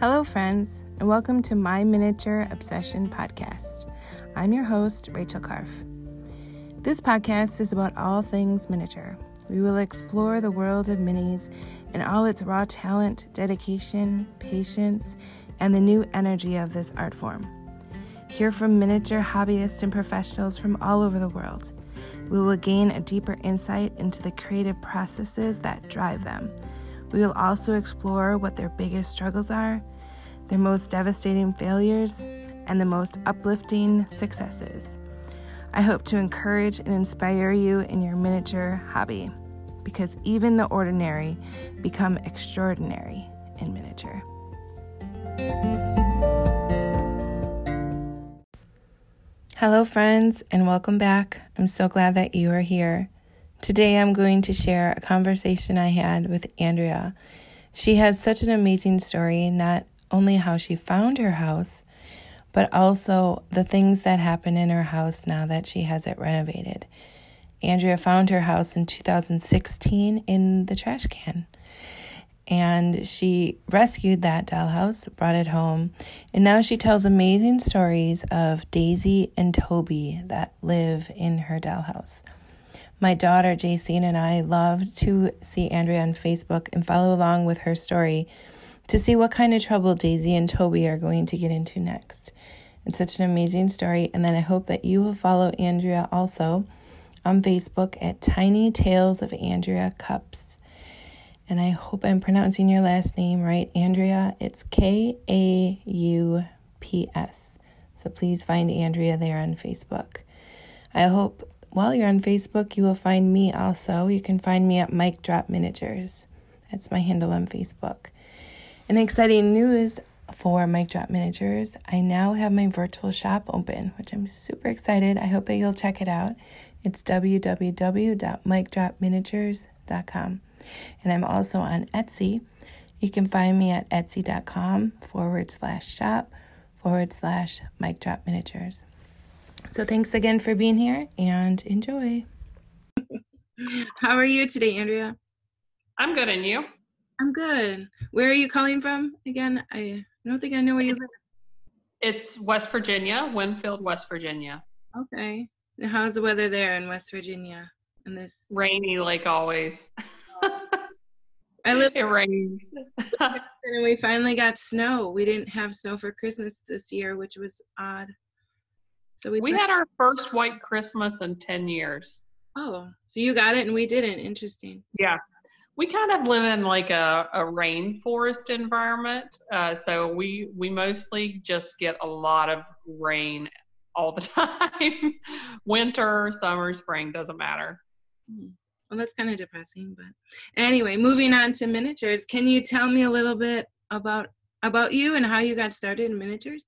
Hello, friends, and welcome to my Miniature Obsession podcast. I'm your host, Rachel Karf. This podcast is about all things miniature. We will explore the world of minis and all its raw talent, dedication, patience, and the new energy of this art form. Hear from miniature hobbyists and professionals from all over the world. We will gain a deeper insight into the creative processes that drive them we will also explore what their biggest struggles are, their most devastating failures, and the most uplifting successes. I hope to encourage and inspire you in your miniature hobby because even the ordinary become extraordinary in miniature. Hello, friends, and welcome back. I'm so glad that you are here. Today, I'm going to share a conversation I had with Andrea. She has such an amazing story, not only how she found her house, but also the things that happen in her house now that she has it renovated. Andrea found her house in 2016 in the trash can. And she rescued that dollhouse, brought it home, and now she tells amazing stories of Daisy and Toby that live in her dollhouse. My daughter, Jacene, and I love to see Andrea on Facebook and follow along with her story to see what kind of trouble Daisy and Toby are going to get into next. It's such an amazing story, and then I hope that you will follow Andrea also on Facebook at Tiny Tales of Andrea Kaups. And I hope I'm pronouncing your last name right, Andrea. It's K A U P S. So please find Andrea there on Facebook. I hope while you're on Facebook, you will find me also. You can find me at Mike Drop Miniatures. That's my handle on Facebook. And exciting news for Mike Drop Miniatures, I now have my virtual shop open, which I'm super excited. I hope that you'll check it out. It's www.mikedropminiatures.com. And I'm also on Etsy. You can find me at etsy.com forward slash shop forward slash Mike Drop Miniatures. So thanks again for being here and enjoy. How are you today, Andrea? I'm good, and you? I'm good. Where are you calling from again? I don't think I know where you live. It's West Virginia, Winfield, West Virginia. Okay. Now, how's the weather there in West Virginia? In this rainy, like always. I live. It rained, and we finally got snow. We didn't have snow for Christmas this year, which was odd. So we, we had our first white Christmas in 10 years. Oh, so you got it and we didn't. Interesting. Yeah. We kind of live in like a, a rainforest environment. Uh, so we, we mostly just get a lot of rain all the time. Winter, summer, spring, doesn't matter. Hmm. Well, that's kind of depressing, but anyway, moving on to miniatures. Can you tell me a little bit about about you and how you got started in miniatures?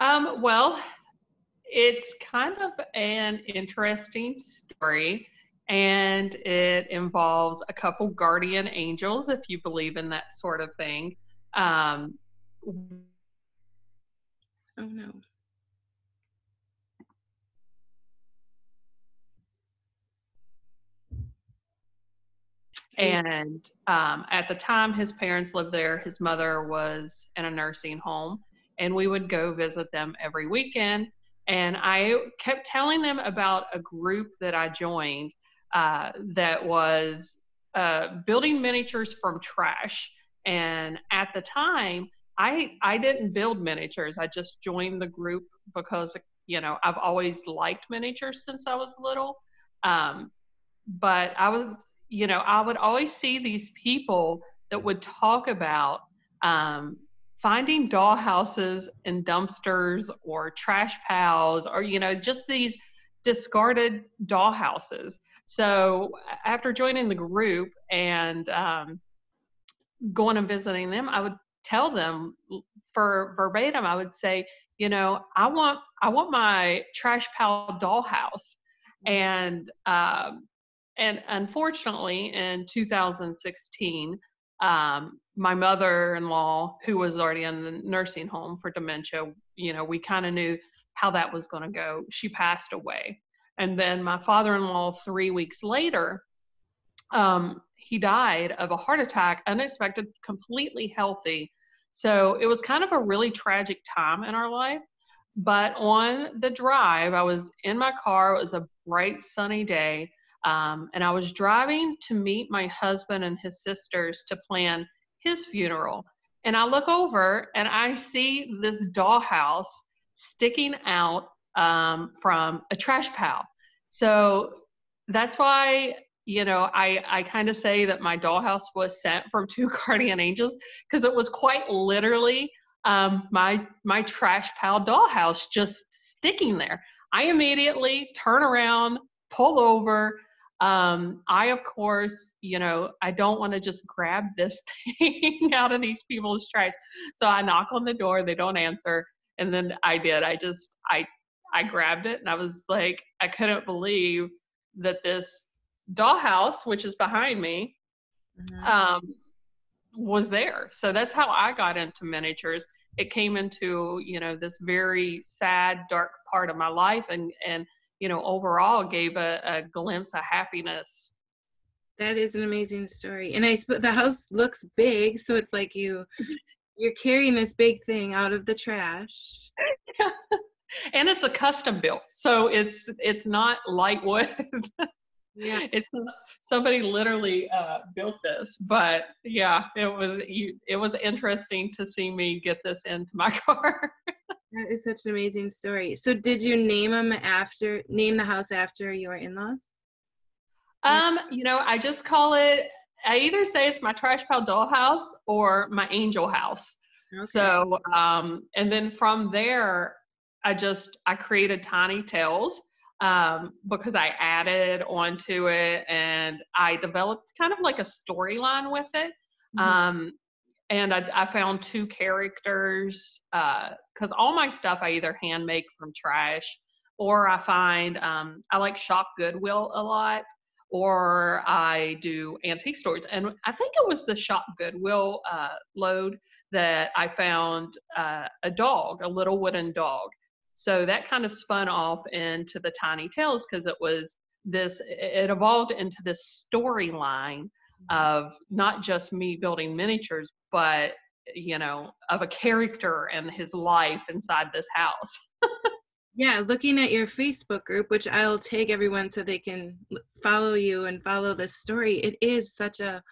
Um, well, it's kind of an interesting story, and it involves a couple guardian angels, if you believe in that sort of thing. Um, oh no. And um, at the time his parents lived there, his mother was in a nursing home and we would go visit them every weekend. And I kept telling them about a group that I joined uh, that was uh, building miniatures from trash. And at the time, I I didn't build miniatures. I just joined the group because you know I've always liked miniatures since I was little. Um, but I was you know I would always see these people that would talk about um, finding doll houses in dumpsters or trash piles or you know just these discarded dollhouses. So after joining the group and um, going and visiting them i would tell them for verbatim i would say you know i want i want my trash pile dollhouse. And um, and unfortunately in 2016 um, my mother-in-law who was already in the nursing home for dementia you know we kind of knew how that was going to go she passed away and then my father-in-law three weeks later um, he died of a heart attack unexpected completely healthy So it was kind of a really tragic time in our life. But on the drive, I was in my car. It was a bright, sunny day. Um, and I was driving to meet my husband and his sisters to plan his funeral. And I look over and I see this dollhouse sticking out um, from a trash pile. So that's why you know I I kind of say that my dollhouse was sent from two guardian angels because it was quite literally um, my my trash pile dollhouse just sticking there. I immediately turn around, pull over. Um, I of course, you know, I don't want to just grab this thing out of these people's trash. So I knock on the door, they don't answer, and then I did. I just I I grabbed it and I was like, I couldn't believe that this dollhouse, which is behind me, mm-hmm. um, was there. So that's how I got into miniatures. It came into, you know, this very sad, dark part of my life and, and, you know, overall gave a, a glimpse of happiness. That is an amazing story. And I the house looks big, so it's like you you're carrying this big thing out of the trash. and it's a custom built so it's it's not light wood yeah it's somebody literally uh, built this but yeah it was you. it was interesting to see me get this into my car that is such an amazing story so did you name them after name the house after your in-laws um you know i just call it i either say it's my trash pile dollhouse or my angel house okay. so um and then from there I just I created tiny tales um, because I added onto it and I developed kind of like a storyline with it. Mm-hmm. Um, and I, I, found two characters because uh, all my stuff I either hand make from trash or I find um, I like shop Goodwill a lot or I do antique stores. And I think it was the shop Goodwill uh, load that I found uh, a dog, a little wooden dog. So that kind of spun off into the Tiny Tales because it was this, it evolved into this storyline. Of not just me building miniatures, but you know, of a character and his life inside this house. yeah, looking at your Facebook group, which I'll tag everyone so they can follow you and follow this story. It is such a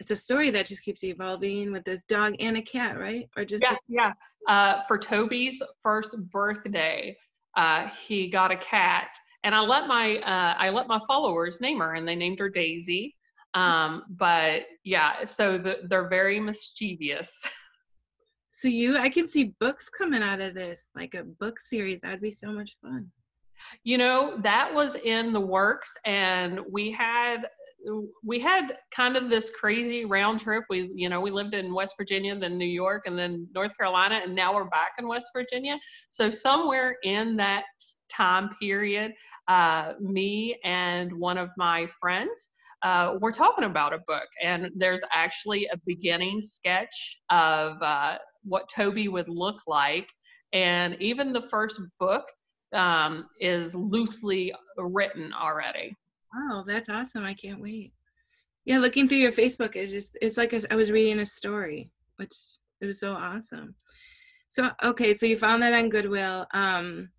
it's a story that just keeps evolving with this dog and a cat, right? Or just yeah, a- yeah. Uh, for Toby's first birthday, uh, he got a cat, and I let my uh, I let my followers name her, and they named her Daisy. Um, but yeah, so the, they're very mischievous. So you, I can see books coming out of this, like a book series. That'd be so much fun. You know, that was in the works, and we had we had kind of this crazy round trip. We, you know, we lived in West Virginia, then New York, and then North Carolina, and now we're back in West Virginia. So somewhere in that time period, uh, me and one of my friends uh, we're talking about a book, and there's actually a beginning sketch of uh, what Toby would look like, and even the first book um, is loosely written already. Wow, that's awesome. I can't wait. Yeah, looking through your Facebook is just it's like a, I was reading a story, which it was so awesome. So okay, so you found that on Goodwill. Um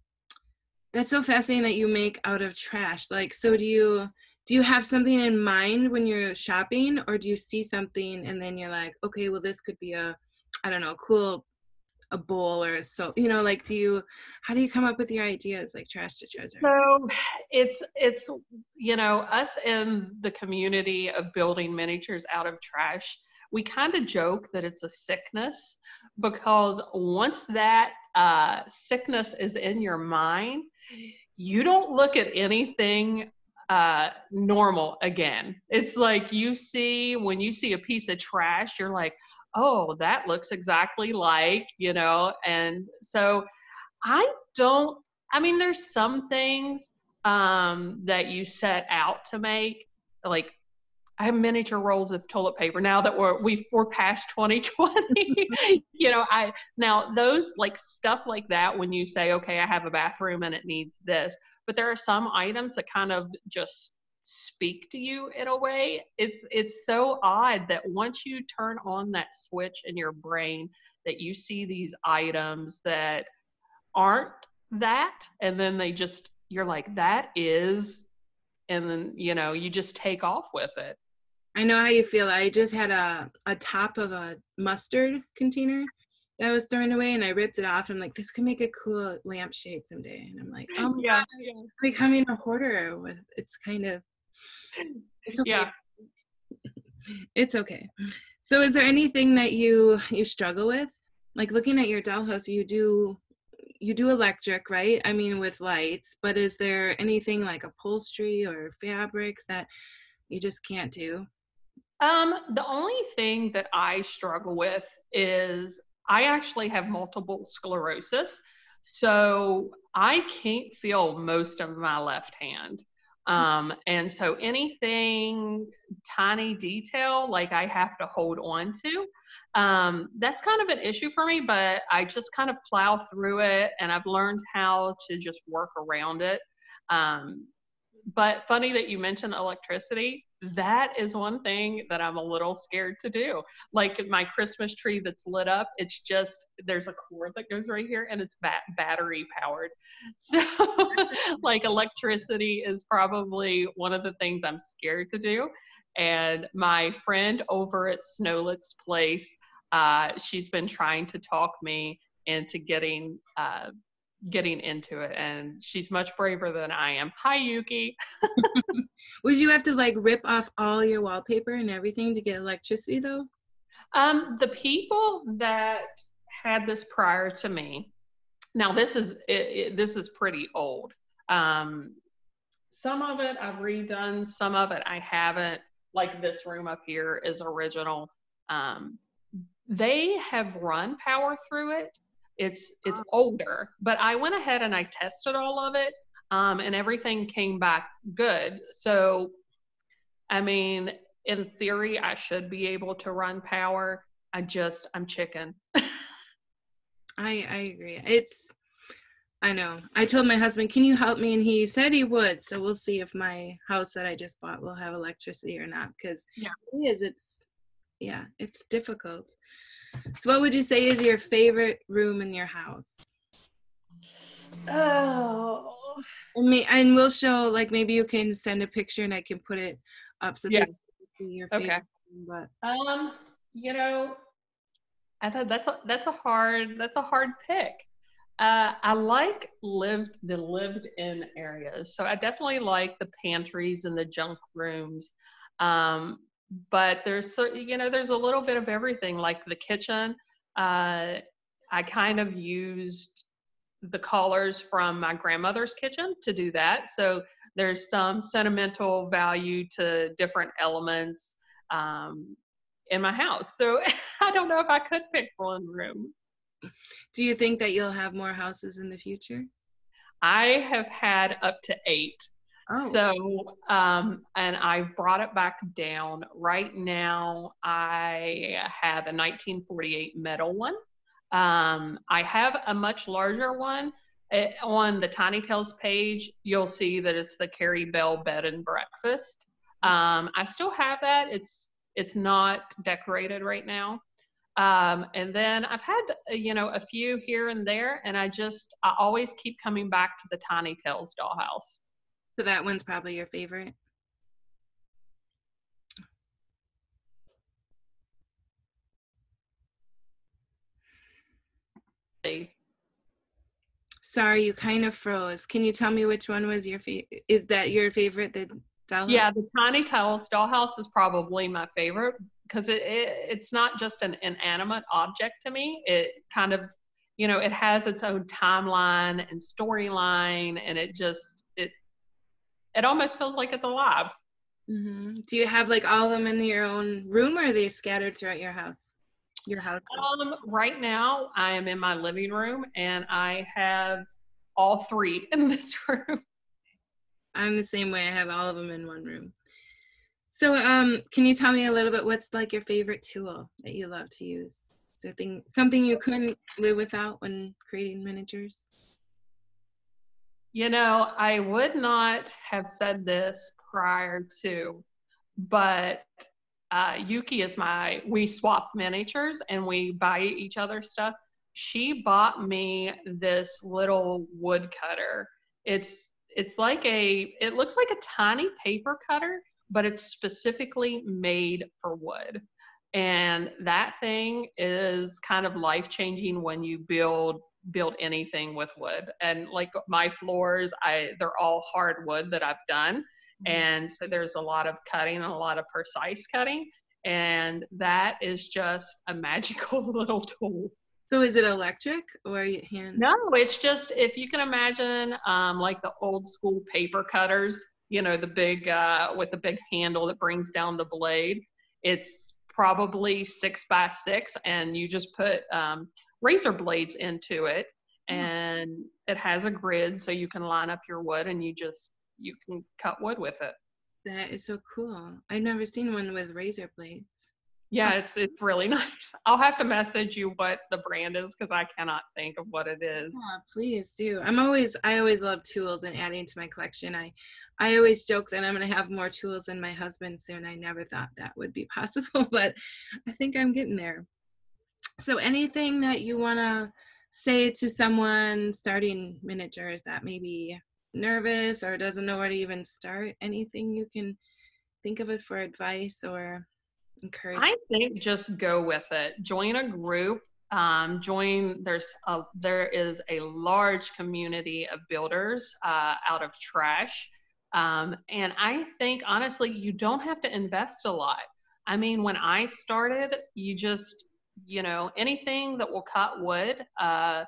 that's so fascinating that you make out of trash. Like so do you do you have something in mind when you're shopping or do you see something and then you're like, okay, well this could be a I don't know, cool a bowl or soap you know like do you how do you come up with your ideas like trash to treasure? So it's it's you know us in the community of building miniatures out of trash we kind of joke that it's a sickness because once that uh, sickness is in your mind you don't look at anything uh, normal again. It's like you see when you see a piece of trash, you're like, oh, that looks exactly like, you know, and so I don't, I mean, there's some things um, that you set out to make, like I have miniature rolls of toilet paper now that we're we we're past 2020. you know, I now those like stuff like that when you say, okay, I have a bathroom and it needs this, but there are some items that kind of just speak to you in a way. It's it's so odd that once you turn on that switch in your brain that you see these items that aren't that and then they just you're like that is and then you know you just take off with it. I know how you feel. I just had a, a top of a mustard container that was thrown away and i ripped it off i'm like this could make a cool lampshade someday and i'm like oh yeah, God, yeah. becoming a hoarder with it's kind of it's okay yeah. it's okay so is there anything that you you struggle with like looking at your dollhouse you do you do electric, right? I mean, with lights, but is there anything like upholstery or fabrics that you just can't do? Um, the only thing that I struggle with is I actually have multiple sclerosis. So I can't feel most of my left hand. Um, and so anything tiny detail, like I have to hold on to, um, that's kind of an issue for me, but I just kind of plow through it and I've learned how to just work around it. Um, but funny that you mentioned electricity that is one thing that I'm a little scared to do. Like my Christmas tree that's lit up, it's just there's a cord that goes right here and it's bat- battery powered. So, like, electricity is probably one of the things I'm scared to do. And my friend over at Snowlet's place, uh, she's been trying to talk me into getting uh, getting into it and she's much braver than I am. Hi Yuki. Would you have to like rip off all your wallpaper and everything to get electricity though? Um the people that had this prior to me. Now this is it, it, this is pretty old. Um some of it I've redone, some of it I haven't. Like this room up here is original. Um they have run power through it it's it's oh. older, but I went ahead and I tested all of it, um, and everything came back good. So, I mean, in theory, I should be able to run power. I just I'm chicken. I I agree. It's I know. I told my husband, "Can you help me?" and he said he would. So we'll see if my house that I just bought will have electricity or not. Because yeah, it is. It's yeah, it's difficult. So, what would you say is your favorite room in your house? Oh. And, me, and we'll show, like, maybe you can send a picture and I can put it up so yeah. people can see your favorite okay. Room, but um, you know, I thought that's a that's a hard that's a hard pick. Uh, I like lived the lived in areas, so I definitely like the pantries and the junk rooms. Um, but there's you know there's a little bit of everything like the kitchen. Uh, i kind of used the colors from my grandmother's kitchen to do that. So there's some sentimental value to different elements um, in my house. So i don't know if i could pick one room. Do you think that you'll have more houses in the future? I have had up to eight Oh. So, um, and I've brought it back down. Right now, I have a 1948 metal one. Um, I have a much larger one. It, on the Tiny Tales page, you'll see that it's the Carrie Bell Bed and Breakfast. Um, I still have that. It's it's not decorated right now. Um, and then I've had you know a few here and there, and I just I always keep coming back to the Tiny Tales dollhouse. So that one's probably your favorite. Sorry, you kind of froze. Can you tell me which one was your favorite? Is that your favorite? The dollhouse? Yeah, the Tiny Tales dollhouse is probably my favorite because it, it it's not just an inanimate object to me. It kind of you know it has its own timeline and storyline, and it just it almost feels like it's alive. Mm-hmm. Do you have like all of them in your own room, or are they scattered throughout your house? Your house. Um, right now, I am in my living room, and I have all three in this room. I'm the same way. I have all of them in one room. So, um, can you tell me a little bit what's like your favorite tool that you love to use? Something something you couldn't live without when creating miniatures? You know, I would not have said this prior to, but uh, Yuki is my, we swap miniatures and we buy each other stuff. She bought me this little wood cutter. It's, it's like a, it looks like a tiny paper cutter, but it's specifically made for wood. And that thing is kind of life changing when you build build anything with wood. And like my floors, I they're all hardwood that I've done. Mm-hmm. And so there's a lot of cutting and a lot of precise cutting. And that is just a magical little tool. So is it electric or hand? No, it's just if you can imagine um, like the old school paper cutters, you know, the big uh, with the big handle that brings down the blade. It's probably six by six, and you just put um, razor blades into it, hmm. and it has a grid so you can line up your wood, and you just you can cut wood with it. That is so cool. I've never seen one with razor blades. Yeah, it's it's really nice. I'll have to message you what the brand is because I cannot think of what it is. Yeah, please do. I'm always I always love tools and adding to my collection. I I always joke that I'm gonna have more tools than my husband soon. I never thought that would be possible, but I think I'm getting there. So anything that you wanna say to someone starting miniatures that may be nervous or doesn't know where to even start, anything you can think of it for advice or encourage? I think just go with it. Join a group. Um, join. There's a there is a large community of builders uh, out of trash, um, and I think honestly you don't have to invest a lot. I mean, when I started, you just you know anything that will cut wood. Uh,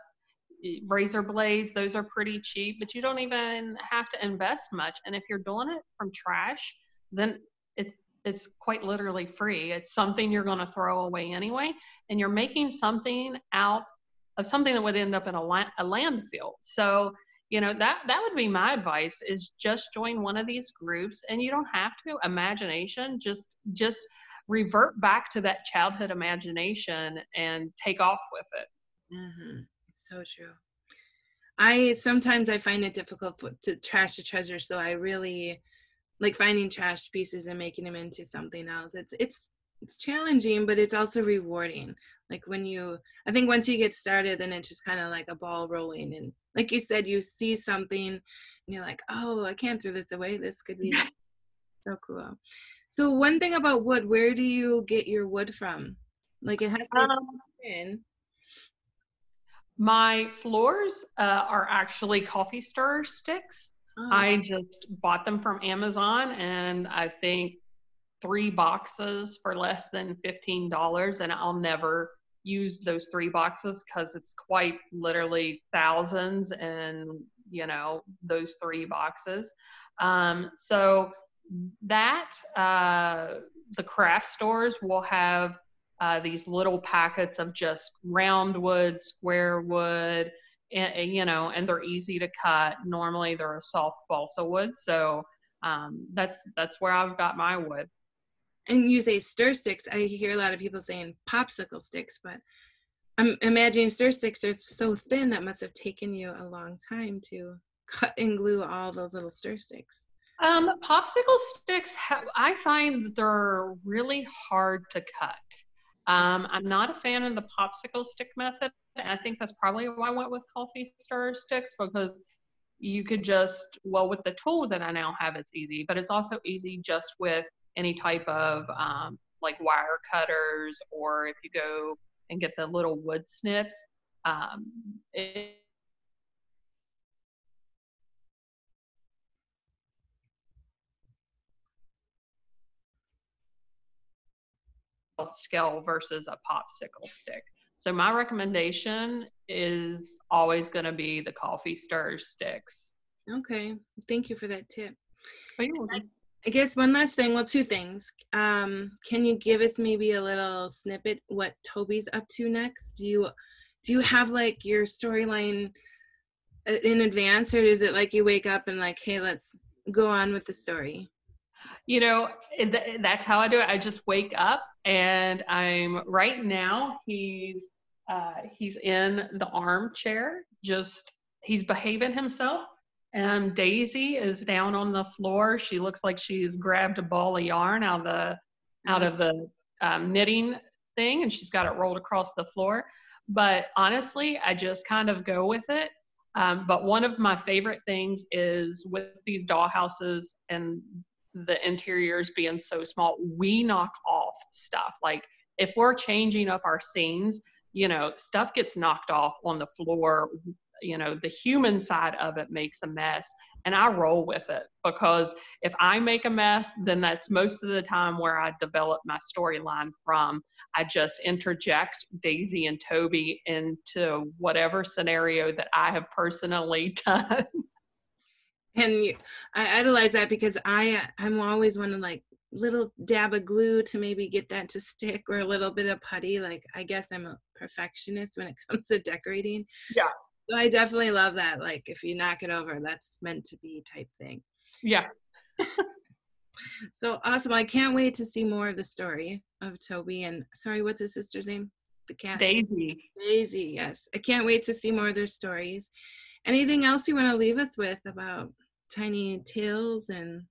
razor blades those are pretty cheap but you don't even have to invest much and if you're doing it from trash then it's it's quite literally free. It's something you're going to throw away anyway, and you're making something out of something that would end up in a, la- a landfill. So, you know, that that would be my advice is just join one of these groups and you don't have to imagination, just just revert back to that childhood imagination and take off with it. Mm-hmm. So true. I sometimes I find it difficult to trash the treasure, so I really like finding trash pieces and making them into something else it's it's it's challenging but it's also rewarding like when you i think once you get started then it's just kind of like a ball rolling and like you said you see something and you're like oh i can't throw this away this could be so cool so one thing about wood where do you get your wood from? Like it has to um, in. my floors uh, are actually coffee stir sticks. Oh. I just bought them from Amazon and I think three boxes for less than $15 and I'll never use those three boxes because it's quite literally thousands and you know those three boxes. Um, so that uh, the craft stores will have uh, these little packets of just round wood square wood and, you know, and they're easy to cut. Normally they're a soft balsa wood, so um, that's that's where I've got my wood. And you say stir sticks. I hear a lot of people saying popsicle sticks, but I'm imagining stir sticks are so thin that must have taken you a long time to cut and glue all those little stir sticks. Um, popsicle sticks, I find they're really hard to cut. Um, I'm not a fan of the popsicle stick method. I think that's probably why I went with coffee stir sticks because you could just, well, with the tool that I now have, it's easy, but it's also easy just with any type of um, like wire cutters or if you go and get the little wood snips. Um, it, scale versus a popsicle stick. So my recommendation is always going to be the coffee stir sticks. Okay, thank you for that tip. I, I guess one last thing, well, two things. Um, can you give us maybe a little snippet what Toby's up to next? Do you do you have like your storyline uh, in advance, or is it like you wake up and like, hey, let's go on with the story? You know that's how i do it i just wake up and i'm right now he's uh, he's in the armchair just he's behaving himself Um, Daisy is down on the floor. She looks like she's grabbed a ball of yarn out of the out of the um, knitting thing, and she's got it rolled across the floor. But honestly, I just kind of go with it. Um, but one of my favorite things is with these dollhouses and the interiors being so small, we knock off stuff. Like if we're changing up our scenes, you know, stuff gets knocked off on the floor. You know, the human side of it makes a mess. And I roll with it because if I make a mess, then that's most of the time where I develop my storyline from. I just interject Daisy and Toby into whatever scenario that I have personally done. And you, I idolize that because I uh, I'm always one of like little dab of glue to maybe get that to stick or a little bit of putty. Like I guess I'm a perfectionist when it comes to decorating. Yeah. So I definitely love that. Like if you knock it over, that's meant to be type thing. Yeah. so awesome. I can't wait to see more of the story of Toby and sorry, what's his sister's name? The cat. Daisy. Daisy, yes. I can't wait to see more of their stories. Anything else you want to leave us with about Tiny Tales and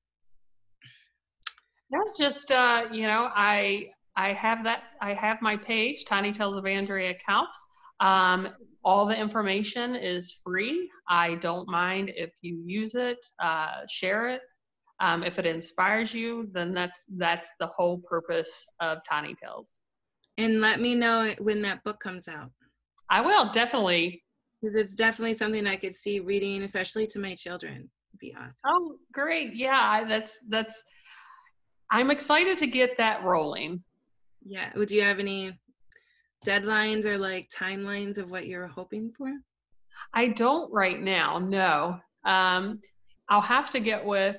no, just uh, you know, I I have that I have my page, Tiny Tales of Andrea Kaups. Um, all the information is free. I don't mind if you use it, uh, share it. Um, if it inspires you, then that's that's the whole purpose of Tiny Tales. And let me know when that book comes out. I will definitely. Because it's definitely something I could see reading, especially to my children. Be awesome. Oh, great! Yeah, that's that's. I'm excited to get that rolling. Yeah. Would you have any deadlines or like timelines of what you're hoping for? I don't right now. No. Um, I'll have to get with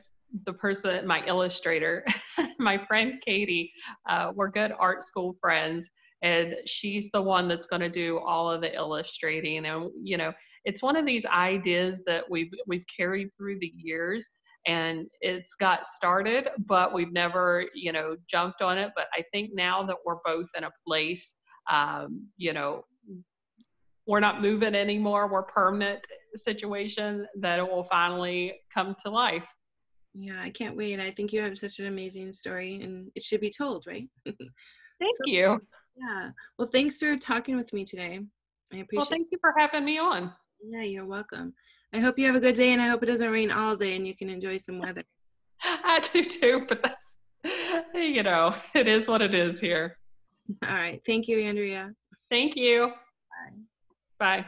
the person, my illustrator, my friend Katie. Uh, we're good art school friends, and she's the one that's going to do all of the illustrating. And you know, it's one of these ideas that we've we've carried through the years, and it's got started, but we've never, you know, jumped on it. But I think now that we're both in a place, um, you know, we're not moving anymore, we're permanent situation, that it will finally come to life. Yeah, I can't wait. I think you have such an amazing story and it should be told, right? Thank so, you. Yeah. Well, thanks for talking with me today. I appreciate Well, thank you for having me on. Yeah, you're welcome. I hope you have a good day and I hope it doesn't rain all day and you can enjoy some weather. I do too, but that's, you know, it is what it is here. All right. Thank you, Andrea. Thank you. Bye. Bye.